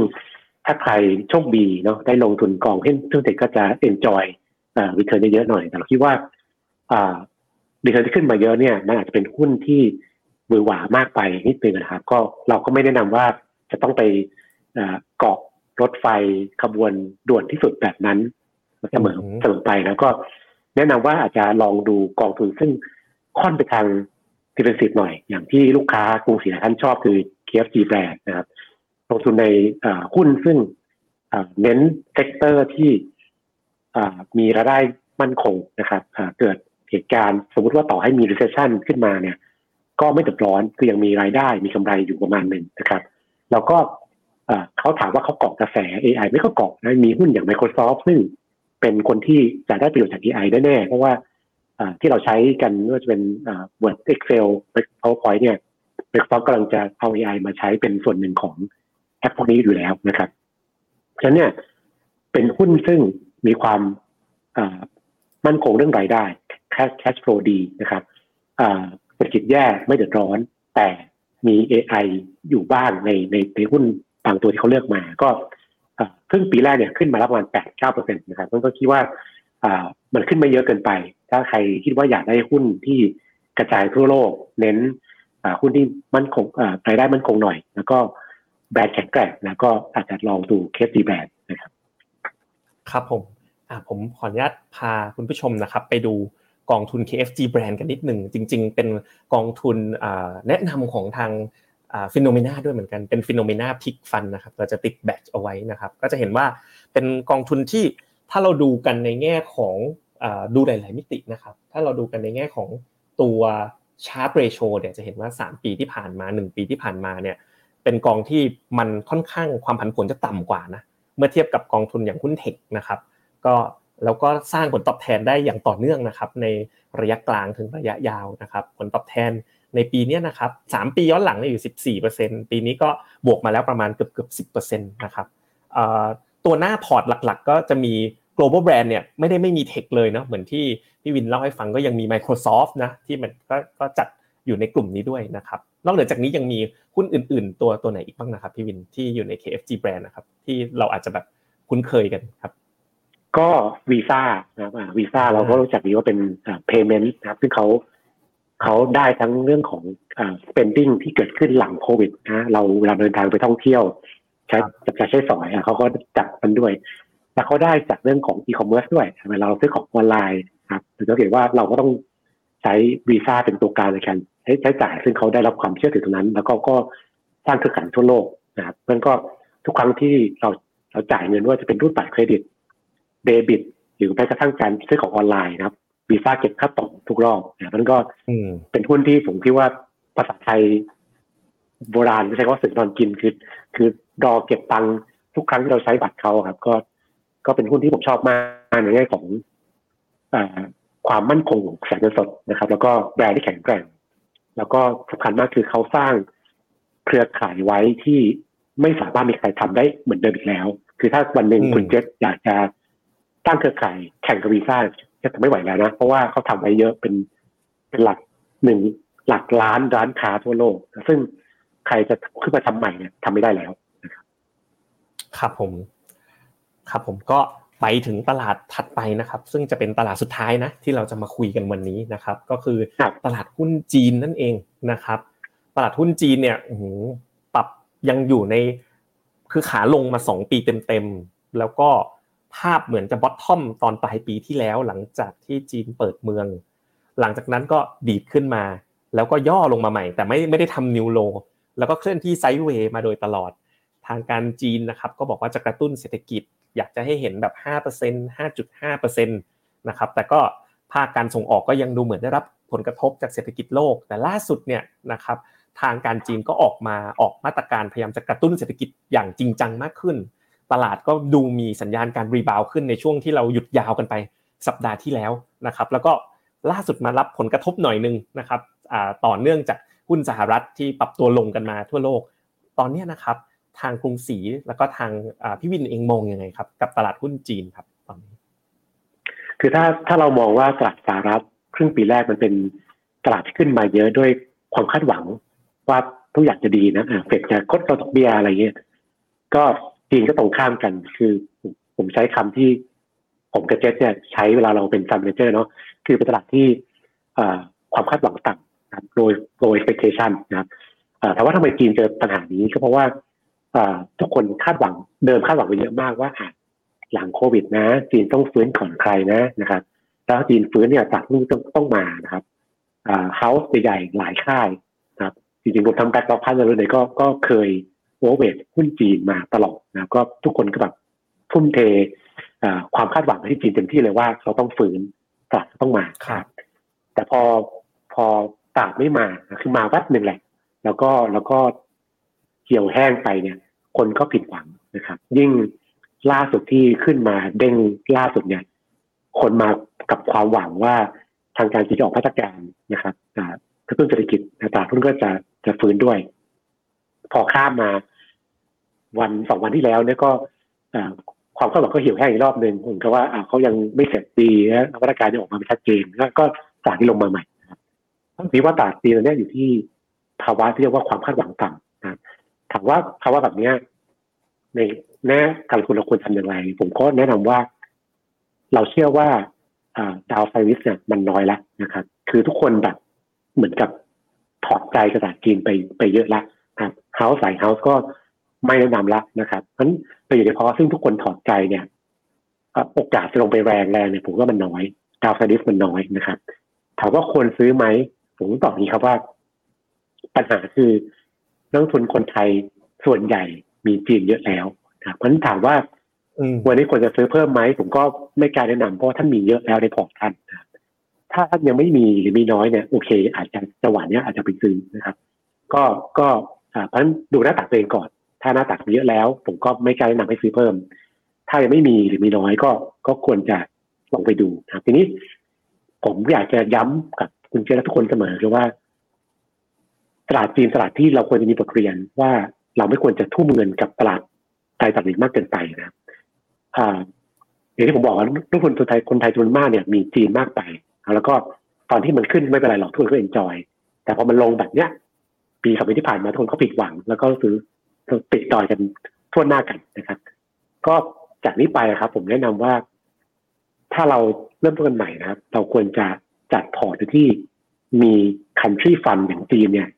ถ้าใครโชคดีเนาะได้ลงทุนกองหุ้นเทคก็จะ enjoy อ่า return เยอะๆหน่อย แต่เราคิดว่าอ่า return ที่ขึ้นมาเยอะเนี่ยมันอาจจะเป็นหุ้นที่มือหวามากไปนิดนึงนะครับ ก็เราก็ไม่แนะนำว่าจะต้องไปเกาะรถไฟขบวนด่วนที่สุดแบบนั้นเสมอเสมอไปแล้วก็ แนะนำว่าอาจจะลองดูกองทุนซึ่งค่อนไปทาง defensive หน่อย อย่างที่ลูกค้ากรุงศรีท่านชอบคือ KFG แบรนด์นะครับลงทุนในหุ้นซึ่งเน้น sector ที่มีรายได้มั่นคงนะครับเกิดเหตุการณ์สมมติว่าต่อให้มี recession ขึ้นมาเนี่ย ก็ไม่เดือดร้อนคือยังมีรายได้มีกำไรอยู่ประมาณหนึ่งนะครับ แล้วก็เขาถามว่าเขาเกาะกระแส AI ไม่ก็เกาะนะมีหุ้นอย่าง Microsoft ซึ่ง เป็นคนที่จะได้ประโยชน์จาก AI แน่ๆเพราะว่าที่เราใช้กันไม่ว่าจะเป็น Word Excel PowerPoint เนี่ย Microsoft กำลังจะเอา AI มาใช้เป็นส่วนหนึ่งของแอปพวกนี้อยู่แล้วนะครับฉะนั้นเนี่ยเป็นหุ้นซึ่งมีความมั่นคงเรื่องรายได้ cash flow ดีนะครับเศรษฐกิจแย่ไม่เดือดร้อน แต่มี AI อยู่บ้างในในในหุ้นบางตัวที่เขาเลือกมา ก็ ครึ่งปีแรกเนี่ยขึ้นมาแล้วประมาณแปดเก้าเปอร์เซ็นต์นะครับมันก็คิดว่ามันขึ้นไม่เยอะเกินไป ถ้าใครคิดว่าอยากได้หุ้นที่กระจายทั่วโลก เน้นหุ้นที่มั่นคงรายได้มั่นคงหน่อย แล้วก็แบรนด์แข็งแกร่งนะก็อาจจะลองดูเคสดีแบรนด์นะครับ ครับผมผมขออนุญาตพาคุณผู้ชมนะครับ ไปดูกองทุน KFG Brand กันนิดหนึ่ง จริง ๆ เป็นกองทุนแนะนำของทาง Finnomena ด้วยเหมือนกันเป็น Finnomena pick fund นะครับเราจะติด badge เอาไว้นะครับ ก็จะเห็นว่าเป็นกองทุนที่ถ้าเราดูกันในแง่ของดูหลาย ๆ มิตินะครับ ถ้าเราดูกันในแง่ของตัว Sharpe ratio เนี่ยจะเห็นว่า 3 ปีที่ผ่านมา 1 ปีที่ผ่านมาเนี่ยเป็นกองที่มันค่อนข้างความผันผวนจะต่ำกว่านะเมื่อเทียบกับกองทุนอย่างหุ้น tech นะครับ ก็แล้วก็สร้างผลตอบแทนได้อย่างต่อเนื่องนะครับ ในระยะกลางถึงระยะยาวนะครับ ผลตอบแทน ในปีนี้นะครับสามปีย้อนหลังเนี่ยอยู่ 14%ปีนี้ก็บวกมาแล้วประมาณเกือบเกือบ10%นะครับตัวหน้าพอร์ตหลักๆ ก็จะมี global brand เนี่ยไม่ได้ไม่มี tech เลยเนาะเหมือนที่พี่วินเล่าให้ฟังก็ยังมี Microsoft นะที่มันก็ก็จัดอยู่ในกลุ่มนี้ด้วยนะครับนอกเหนือจากนี้ยังมีหุ้นอื่น ๆ ตัวตัวไหนอีกบ้างนะครับพี่วินที่อยู่ใน KFGBRAND นะครับที่เราอาจจะแบบคุ้นเคยกันครับก็วีซ่านะครับวีซ่าเราก็รู้จักดีว่าเป็น payment นะครับซึ่งเขา เขาได้ทั้งเรื่องของอ่า spending ที่เกิดขึ้นหลังโควิดนะเราเวลาเดินทางไปท่องเที่ยว จับจ่ายใช้สอยอะเขาก็จัดมันด้วย แล้วเขาได้จากเรื่องของอีคอมเมิร์ซด้วยเวลาเราซื้อของออนไลน์ครับหรือสังเกตว่าเราก็ต้องใช้วีซ่าเป็นตัวกลางในการใช้ใช้จ่าย ซึ่งเขาได้รับความเชื่อถือตรงนั้น แล้วก็ก็สร้างเครือข่ายทั่วโลกนะครับมันก็ทุกครั้งที่เราเราจ่ายเงินว่าจะเป็นรูดบัตรเครดิตเดบิตหรือแม้กระทั่งการซื้อของออนไลน์นะครับ วีซ่าเก็บค่าต่อทุกรอบนะมันก็เป็นหุ้นที่ผมคิดว่าภาษาไทยโบราณไม่ใช่ว่าสึกนอนกินคือ คือรอเก็บตังค์ทุกครั้งที่เราใช้บัตรเขาครับ ก็ก็เป็นหุ้นที่ผมชอบมากในแง่ของอความมั่นคงของแสงเงินสดนะครับ แล้วก็แบรนด์ที่แข็งแกร่ง แล้วก็สำคัญมากคือเขาสร้างเครือข่ายไว้ที่ไม่สามารถมีใครทำได้เหมือนเดิมอีกแล้ว คือถ้าวันหนึ่งคุณเจษอยากจะตั้งเครือข่ายแข่งกับวีซ่า จะไม่ไหวแล้วนะ เพราะว่าเขาทำไว้เยอะเป็นเป็นหลักหนึ่งหลักล้านร้านค้าทั่วโลก ซึ่งใครจะขึ้นมาทำใหม่เนี่ยทำไม่ได้แล้วนะครับครับผม ครับผมก็ไปถึงตลาดถัดไปนะครับ ซึ่งจะเป็นตลาดสุดท้ายนะ ที่เราจะมาคุยกันวันนี้นะครับ ก็คือตลาดหุ้นจีนนั่นเองนะครับ ตลาดหุ้นจีนเนี่ยปรับยังอยู่ในคือขาลงมาสองปีเต็มๆแล้วก็ ภาพเหมือนจะบอททอมตอนปลายปีที่แล้วหลังจากที่จีนเปิดเมือง หลังจากนั้นก็ดีดขึ้นมา แล้วก็ย่อลงมาใหม่ แต่ไม่ไม่ได้ทำนิวโลแล้วก็เคลื่อนที่ไซด์เวย์มาโดยตลอด ทางการจีนนะครับก็บอกว่าจะกระตุ้นเศรษฐกิจ อยากจะให้เห็นแบบ 5% 5.5%นะครับแต่ก็ภาคการส่งออกก็ยังดูเหมือนได้รับผลกระทบจากเศรษฐกิจโลก แต่ล่าสุดเนี่ยนะครับทางการจีนก็ออกมาออกมาตรการพยายามจะกระตุ้นเศรษฐกิจอย่างจริงจังมากขึ้น ตลาดก็ดูมีสัญญาณการรีบาวขึ้นในช่วงที่เราหยุดยาวกันไปสัปดาห์ที่แล้วนะครับแล้วก็ล่าสุดมารับผลกระทบหน่อยนึงนะครับต่อเนื่องจากหุ้นสหรัฐที่ปรับตัวลงกันมาทั่วโลก ตอนนี้นะครับทางกรุงศรีแล้วก็ทางพี่วินเองมองยังไงครับ กับตลาดหุ้นจีนครับตอนนี้ คือถ้าถ้าเรามองว่าตลาดสหรัฐครึ่งปีแรกมันเป็นตลาดที่ขึ้นมาเยอะด้วยความคาดหวังว่าทุกอย่างจะดีนะเฟดจะลดดอกเบี้ยอะไรเงี้ยก็ จีนก็ตรงข้ามกัน คือผมใช้คำที่ผมกับเจษเนี่ยใช้เวลาเราเป็นซัมเมเจอร์เนาะคือเป็นตลาดที่ความคาดหวังต่ำนะโดยโดย expectation นะครับแต่ว่าทำไมจีนเจอปัญหานี้ก็เพราะว่าทุกคนคาดหวังเดิมคาดหวังไปเยอะมากว่าหลังโควิดนะ จีนต้องฟื้นก่อนใครนะนะครับ แล้วจีนฟื้นเนี่ยจากนี้ต้องต้องมานะครับ house ใหญ่หลายค่ายนะครับจริงๆผมทำ BlackRock พันเลยก็ก็เคย over หุ้นจีนมาตลอดนะก็ทุกคนก็แบบทุ่มเทความคาดหวังที่จีนเต็มที่เลยว่าเขาต้องฟื้นตลาดต้องมาครับ แต่พอพอตลาดไม่มาคือมาวัดหนึ่งแหละ แล้วก็แล้วก็เกี่ยวแห้งไปเนี่ย คนก็ผิดหวังนะครับ ยิ่งล่าสุดที่ขึ้นมาเด้งล่าสุดเนี่ย คนมากับความหวังว่าทางการจะออกมาตรการนะครับกระตุ้นเศรษฐกิจตลาดหุ้นก็จะจะฟื้นด้วย พอข้ามมา วันสองวันที่แล้วเนี่ยก็ความคาดหวังก็เหี่ยวแห้งอีกรอบหนึ่งผมก็ว่าเขายังไม่เสร็จดีนะมาตรการจะออกมาไม่ชัดเจนแล้วก็ตลาดที่ลงมาใหม่ทั้งปีว่าตลาดปีนี้อยู่ที่ภาวะที่เรียกว่าความคาดหวังต่ำนะถามว่าภาวะแบบเนี้ยในแน่การลงทุนเราควรทำอย่างไร ผมก็แนะนำว่า เราเชื่อว่าดาวไซวิสเนี่ยมันน้อยแล้วนะครับ คือทุกคนแบบเหมือนกับถอดใจกระดาษจีนไปไปเยอะละ ครับเฮาส์สายเฮาส์ก็ไม่แนะนำละนะครับเพราะฉะนั้นโดยเฉพาะซึ่งทุกคนถอดใจเนี่ยโอกาสจะลงไปแรงแรงเนี่ยผมว่ามันน้อย downside risk มันน้อยนะครับถามว่าควรซื้อไหมผมตอบนี้ครับว่า ปัญหาคือนักลงทุนคนไทยส่วนใหญ่มีจีนเยอะแล้วนะเพราะฉะนั้นถามว่าวันนี้ควรจะซื้อเพิ่มไหมผมก็ไม่กล้าแนะนำเพราะท่านมีเยอะแล้วในพอร์ตท่านถ้าท่านยังไม่มีหรือมีน้อยเนี่ยโอเค อาจจะจังหวะนี้อาจจะไปซื้อนะครับ ก็ก็ เพราะฉะนั้นดูหน้าตักตัวเองก่อน ถ้าหน้าตักเยอะแล้ว ผมก็ไม่กล้าแนะนำให้ซื้อเพิ่ม ถ้ายังไม่มีหรือมีน้อยก็ก็ควรจะลองไปดูครับทีนี้ผมอยากจะย้ำกับคุณเจและทุกคนเสมอคือว่า ตลาดจีนตลาดที่เราควรจะมีบทเรียนว่าเราไม่ควรจะทุ่มเงินกับตลาดไทยตลาดนี้มากเกินไปนะอ่าอย่างที่ผมบอกว่าทุกคนคนไทยคนไทยจำนวนมากเนี่ยมีจีนมากไปแล้วก็ตอนที่มันขึ้นไม่เป็นไรหรอกทุกคนก็เอ็นจอย แต่พอมันลงแบบเนี้ย ปีสองปีที่ผ่านมาทุกคนก็ผิดหวัง แล้วก็ซื้อติดดอยกันทั่วหน้ากันนะครับ ก็จากนี้ไปครับ ผมแนะนำว่า ถ้าเราเริ่มต้นกันใหม่นะครับ เราควรจะจัดพอร์ตที่มี country fund อย่างจีนเนี่ย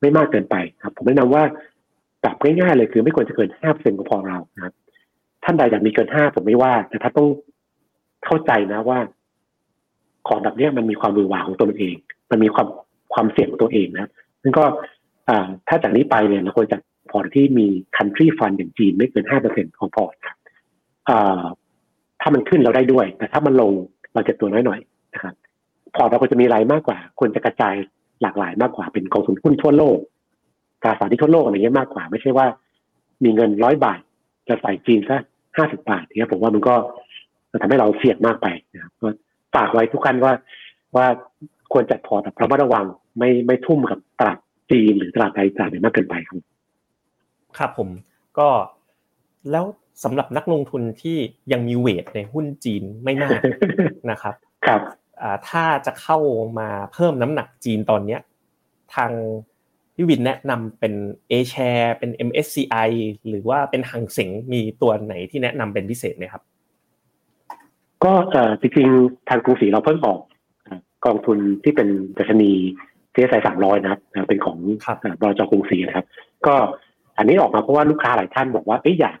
ไม่มากเกินไปครับ ผมแนะนำว่าจับง่ายๆเลยคือไม่ควรจะเกินห้าเปอร์เซ็นต์ของพอร์ตเรานะครับ ท่านใดอยากมีเกินห้าผมไม่ว่า แต่ถ้าต้องเข้าใจนะว่า ของแบบนี้มันมีความหวือหวาของตัวมันเอง มันมีความความเสี่ยงของตัวเองนะนั่นก็ ถ้าจากนี้ไปเนี่ยเราควรจะพอร์ตที่มี country fund อย่างจีนไม่เกินห้าเปอร์เซ็นต์ของพอร์ตครับถ้ามันขึ้นเราได้ด้วย แต่ถ้ามันลงเราเจ็บตัวน้อยหน่อยนะครับพอร์ตเราควรจะมีอะไรมากกว่า ควรจะกระจายหลากหลายมากกว่า เป็นกองทุนหุ้นทั่วโลกตราสารหนี้ทั่วโลกอะไรเงี้ยมากกว่า ไม่ใช่ว่า มีเงินร้อยบาทจะใส่จีนซะห้าสิบบาทเนี่ยผมว่ามันก็ทำให้เราเสี่ยงมากไปนะครับก็ฝากไว้ทุกท่านว่าว่าควรจัดพอร์ตแต่ระมัดระวังไม่ไม่ทุ่มกับตลาด จีนหรือตลาดใดตลาดหนึ่งมากเกินไปครับครับผมก็แล้วสำหรับนักลงทุนที่ยังมีเวทในหุ้นจีนไม่มากนะครับ ครับถ้าจะเข้ามาเพิ่มน้ำหนักจีนตอนเนี้ยทางพี่วินแนะนำเป็น A share เป็น MSCI หรือว่าเป็นหังเสงมีตัวไหนที่แนะนำเป็นพิเศษไหมครับ ก็จริงๆทางกรุงศรีเราเพิ่งออกกองทุนที่เป็นดัชนีเทสไสามร้อยนะครับเป็นของบรจกรุงศรีนะครับ ก็อันนี้ออกมาเพราะว่าลูกค้าหลายท่านบอกว่าเอ้ยอยาก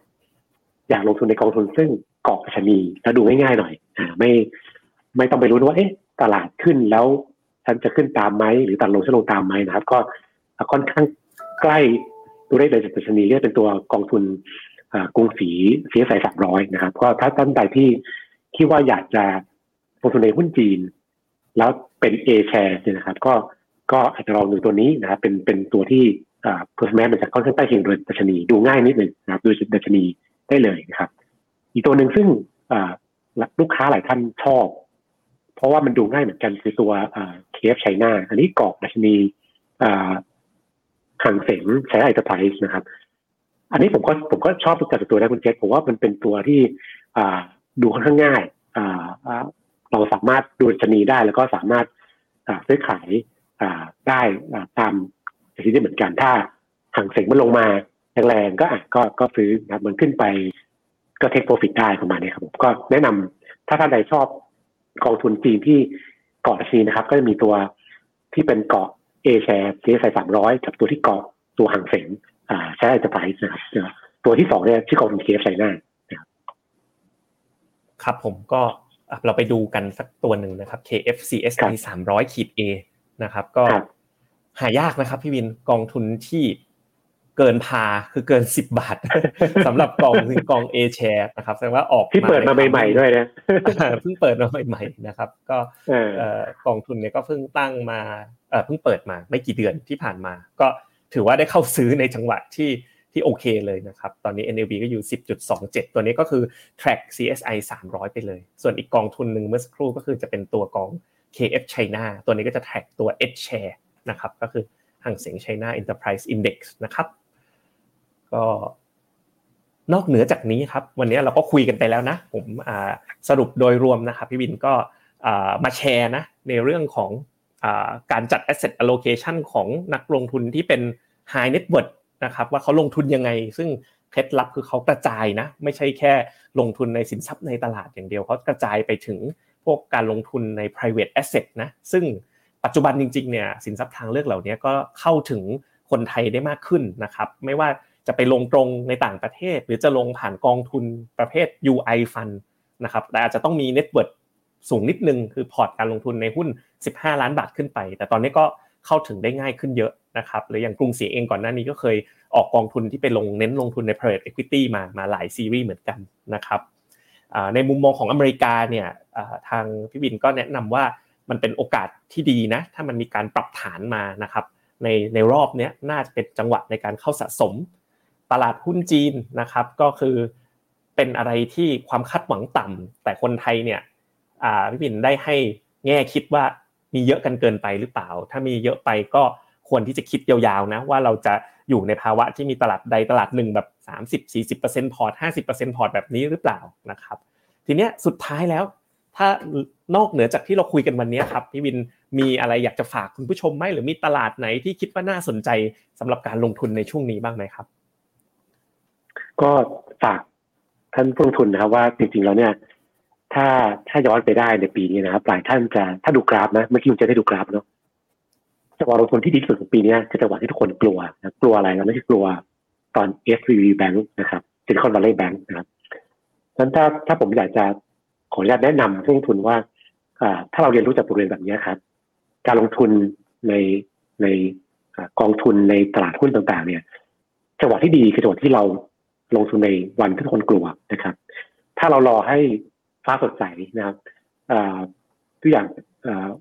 อยากลงทุนในกองทุนซึ่งเกาะชนีแล้วดูง่ายๆหน่อยอ่าไม่ไม่ต้องไปรู้ว่าเอ๊ะตลาดขึ้นแล้วฉันจะขึ้นตามไหมหรือตลาดลงฉันลงตามไหมนะครับ ก็ค่อนข้างใกล้ตัวเลขเลยดัชนีเรียกเป็นตัวกองทุนกรุงศรี CSI สามร้อยนะครับ ก็ถ้าท่านใดที่คิดว่าอยากจะลงทุนในหุ้นจีน แล้วเป็น A share เนี่ยนะครับ ก็ ก็อาจจะลองดูตัวนี้นะครับเป็นเป็นตัวที่เพอร์ r แมนมันจะค่อนข้างใกล้เคียงโดยดัชนีดูง่ายนิดหนึ่งนะครับดูดัชนีได้เลยนะครับ อีกตัวหนึ่งซึ่งลูกค้าหลายท่านชอบ เพราะว่ามันดูง่ายเหมือนกันคือตัว KF-CHINA อันนี้เกาะดัชนีฮั่งเส็ง China Enterprise นะครับ อันนี้ผมก็ผมก็ชอบจัดตัวนะคุณเจษผมว่ามันเป็นตัวที่อดูค่อนข้างง่ายเราสามารถดูดัชนีได้แล้วก็สามารถซื้อขาย ได้ตามที่ได้เหมือนกันถ้าฮั่งเส็งมันลงมาแรงๆก็อะก็ก็ซื้อนะมันขึ้นไปก็ take profit ได้ประมาณนี้ครับผมก็แนะนำถ้าท่านใดชอบกองทุนจีนที่เกาะดัชนีนะครับ ก็จะมีตัวที่เป็นเกาะ A share CSI สามร้อยกับตัวที่เกาะตัวฮั่งเส็งอ่า China Enterprise นะครับตัวที่สองเนี่ยที่กองทุน KF-CHINA ครับผมก็เราไปดูกันสักตัวหนึ่งนะครับ KFCSI สามร้อยขีด A นะครับ ก็หายากนะครับพี่วินกองทุนที่เกินพาคือเกินสิบบาทสำหรับกองกองเอแชร์นะครับแสดงว่าออกที่เปิดมาใหม่ๆด้วยนะเพิ่งเปิดมาใหม่ๆนะครับ ก็กองทุนเนี่ยก็เพิ่งตั้งมาเพิ่งเปิดมาไม่กี่เดือนที่ผ่านมา ก็ถือว่าได้เข้าซื้อในจังหวะที่ที่โอเคเลยนะครับ ตอนนี้ NLB ก็อยู่ 10.27 ตัวนี้ก็คือ track CSI 300 ไปเลย ส่วนอีกกองทุนหนึ่งเมื่อสักครู่ก็คือจะเป็นตัวกอง KF China ตัวนี้ก็จะ track ตัว H share นะครับ ก็คือห่างเสียง China Enterprise Index นะครับ ก็นอกเหนือจากนี้ครับ วันนี้เราก็คุยกันไปแล้วนะ ผมสรุปโดยรวมนะครับ พี่วินก็มาแชร์นะในเรื่องของการจัด asset allocation ของนักลงทุนที่เป็น high net worth นะครับว่าเขาลงทุนยังไง ซึ่งเคล็ดลับคือเขากระจายนะ ไม่ใช่แค่ลงทุนในสินทรัพย์ในตลาดอย่างเดียวเขากระจายไปถึง พวกการลงทุนใน private asset นะซึ่งปัจจุบันจริงๆเนี่ยสินทรัพย์ทางเลือกเหล่านี้ก็เข้าถึงคนไทยได้มากขึ้นนะครับไม่ว่าจะไปลงตรงในต่างประเทศ หรือจะลงผ่านกองทุนประเภท UI Fund นะครับแต่อาจจะต้องมี net worth สูงนิดนึงคือพอร์ตการลงทุนในหุ้น 15 ล้านบาทขึ้นไป แต่ตอนนี้ก็เข้าถึงได้ง่ายขึ้นเยอะนะครับหรืออย่างกรุงศรีเองก่อนหน้านี้ก็เคยออกกองทุนที่ไปลงเน้นลงทุนใน private equity มามาหลายซีรีส์เหมือนกันนะครับ ในมุมมองของอเมริกาเนี่ยทางพี่บินก็แนะนำว่ามันเป็นโอกาสที่ดีนะ ถ้ามันมีการปรับฐานมานะครับ ในในรอบนี้น่าจะเป็นจังหวะในการเข้าสะสม ตลาดหุ้นจีนนะครับ ก็คือเป็นอะไรที่ความคาดหวังต่ำแต่คนไทยเนี่ยพี่บินได้ให้แง่คิดว่ามีเยอะกันเกินไปหรือเปล่า ถ้ามีเยอะไปก็ ควรที่จะคิดยาวๆนะว่าเราจะอยู่ในภาวะที่มีตลาดใดตลาดหนึ่งแบบ 30-40%พอร์ต 50%พอร์ตแบบนี้หรือเปล่านะครับทีเนี้ยสุดท้ายแล้ว ถ้านอกเหนือจากที่เราคุยกันวันนี้ครับพี่วินมีอะไรอยากจะฝากคุณผู้ชมไหมหรือมีตลาดไหนที่คิดว่าน่าสนใจสำหรับการลงทุนในช่วงนี้บ้างไหมครับ ก็ฝากท่านผู้ลงทุนนะครับว่าจริงๆแล้วเนี่ย ถ้าถ้าย้อนไปได้ในปีนี้นะครับหลายท่านจะถ้าดูกราฟนะเมื่อกี้คุณเจษได้ดูกราฟเนาะ จังหวะลงทุนที่ดีที่สุดของปีนี้คือจังหวะที่ทุกคนกลัวนะกลัวอะไรนะไม่ใช่กลัวตอน s v b Bank นะครับซิลิคอนวัลเลย์แบงค์นะครับนั้นถ้าถ้าผมอยากจะขออนุญาตแนะนำผู้ลงทุนว่าถ้าเราเรียนรู้จากบทเรียนแบบนี้ครับ การลงทุนในในกองทุนในตลาดหุ้นต่างๆ เนี่ยจังหวะที่ดีคือจังหวะที่เราลงทุนในวันที่ทุกคนกลัวนะครับ ถ้าเรารอให้ฟ้าสดใสนะครับทุกอย่าง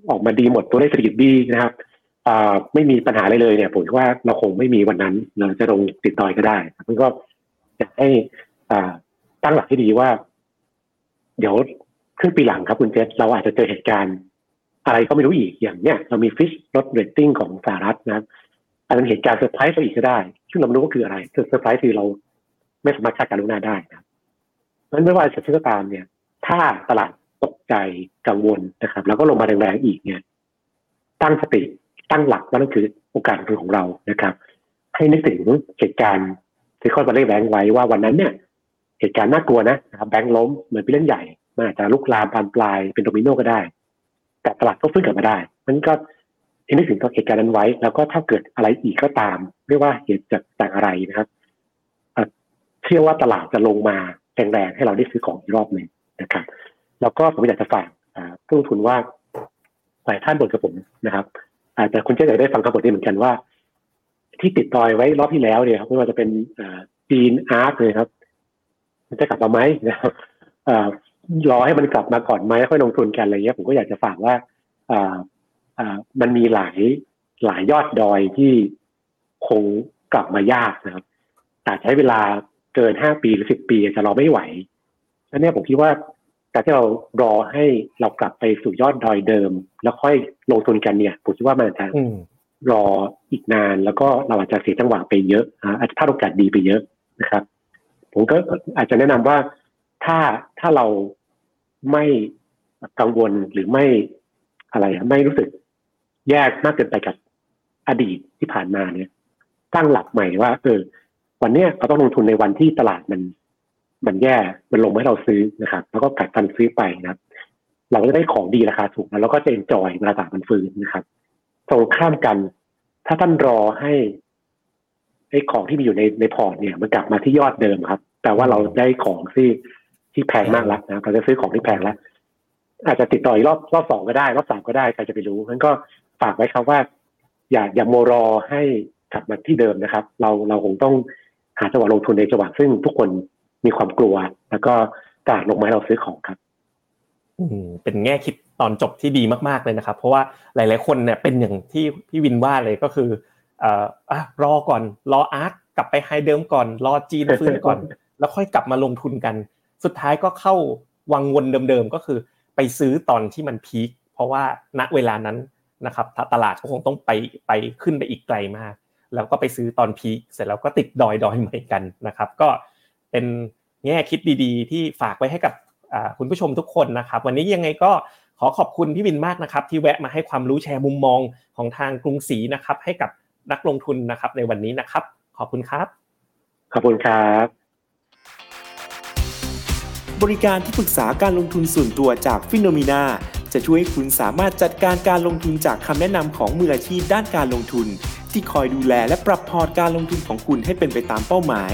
ออกมาดีหมดตัวเลขเศรษฐกิจดีนะครับ ไม่มีปัญหาอะไรเลยเนี่ยผมว่าเราคงไม่มีวันนั้นเราจะลงติดดอยก็ได้มันก็อยากให้ตั้งหลักที่ดีว่า เดี๋ยวครึ่งปีหลังครับคุณเจษเราอาจจะเจอเหตุการณ์ อะไรก็ไม่รู้อีกอย่างเนี้ยเรามี Fitch ลดเรตติ้งของสหรัฐนะครับอาจจะเหตุการณ์เซอร์ไพรส์เราอีกก็ได้ ซึ่งเราไม่รู้ว่าคืออะไรเซอร์ไพรส์คือเราไม่สามารถคาดการณ์ล่วงหน้าได้นะเพราะนั้นไม่ว่าจะเชื่อตามเนี่ย ถ้าตลาดตกใจกังวลนะครับ แล้วก็ลงมาแรงๆอีกเนี่ย ตั้งสติ ตั้งหลักว่านั่นคือโอกาสของเรานะครับ ให้นึกถึงเหตุการณ์ที่ข้อมาเลขแบงค์ไว้ว่าวันนั้นเนี่ย เหตุการณ์น่ากลัวนะครับแบงค์ล้มเหมือนเป็นเล่นใหญ่มันอาจจะลุกลามบานปลายเป็นโดมิโนก็ได้ แต่ตลาดก็ฟื้นกลับมาได้มันก็ให้นึกถึงเหตุการณ์นั้นไว้ แล้วก็ถ้าเกิดอะไรอีกก็ตาม ไม่ว่าเหตุจากอะไรนะครับเชื่อว่าตลาดจะลงมาแรงๆให้เราได้ซื้อของอีกรอบหนึ่งนะครับ แล้วก็ผมอยากจะฝากผู้ลงทุนว่าหลายท่านบ่นกับผมนะครับ อาจจะคุณเจ้าได้ฟังคำบ่นนี้เหมือนกันว่า ที่ติดต่อยไว้รอบที่แล้วเนี่ยไม่ว่าจะเป็นจีนอาร์ตเลยครับ มันจะกลับมาไหมนะครับรอให้มันกลับมาก่อนไหมค่อยลงทุนกันอะไรเงี้ยผมก็อยากจะฝากว่ามันมีหลายหลายยอดดอยที่คงกลับมายากนะครับแต่ใช้เวลาเกินห้าปีหรือสิบปีจะรอไม่ไหวแล้วเนี่ยผมคิดว่า การที่เรารอให้เรากลับไปสู่ยอดดอยเดิม แล้วค่อยลงทุนกันเนี่ยผมคิดว่ามันจะรออีกนานแล้วก็เราอาจจะเสียจังหวะไปเยอะอาจจะพลาดโอกาสดีไปเยอะนะครับ ผมก็อาจจะแนะนำว่าถ้าถ้าเราไม่กังวลหรือไม่อะไรไม่รู้สึกแยกมากเกินไปกับอดีตที่ผ่านมาเนี่ยตั้งหลักใหม่ว่า เออ วันเนี้ยเราต้องลงทุนในวันที่ตลาดมัน มันแย่มันลงให้เราซื้อนะครับ แล้วก็กัดฟันซื้อไปนะครับ เราก็จะได้ของดีราคาถูกแล้วก็จะเอ็นจอยเวลาตลาดมันฟื้นนะครับตรงข้ามกัน ถ้าท่านรอให้ไอ้ของที่มีอยู่ในในพอร์ตเนี่ย มันกลับมาที่ยอดเดิมครับแปลว่าเราได้ของที่ที่แพงมากแล้วนะเราจะซื้อของที่แพงแล้วอาจจะติดต่ออีกรอบรอบสองก็ได้ รอบสามก็ได้ใครจะไปรู้งั้นก็ฝากไว้ครับว่า อย่าอย่าโมรอให้กลับมาที่เดิมนะครับ เราเราคงต้องหาจังหวะลงทุนในจังหวะซึ่งทุกคน มีความกลัว แล้วก็ตลาดลงมาให้เราซื้อของครับอืมเป็นแง่คิดตอนจบที่ดีมากๆเลยนะครับ เพราะว่าหลาย ๆ คนเนี่ยเป็นอย่างที่พี่วินว่าเลยก็คือเอ่ออะรอก่อนรออาร์ตกลับไปไฮเดิมก่อนรอจีนฟื้นก่อน แล้วค่อยกลับมาลงทุนกัน สุดท้ายก็เข้าวังวนเดิมๆก็คือไปซื้อตอนที่มันพีคเพราะว่าณเวลานั้นนะครับตลาดก็คงต้องไปไปขึ้นไปอีกไกลมาก แล้วก็ไปซื้อตอนพีคเสร็จแล้วก็ติดดอยดอยใหม่กันนะครับ ก็ เป็นแง่คิดดีๆ ที่ฝากไว้ให้กับคุณผู้ชมทุกคนนะครับ วันนี้ยังไงก็ขอขอบคุณพี่วินมากนะครับ ที่แวะมาให้ความรู้แชร์มุมมองของทางกรุงศรีนะครับ ให้กับนักลงทุนนะครับในวันนี้นะครับ ขอบคุณครับ ขอบคุณครับ บริการที่ปรึกษาการลงทุนส่วนตัวจากฟิโนมีนาจะช่วยให้คุณสามารถจัดการการลงทุนจากคำแนะนำของมืออาชีพด้านการลงทุน ที่คอยดูแลและปรับพอร์ตการลงทุนของคุณให้เป็นไปตามเป้าหมาย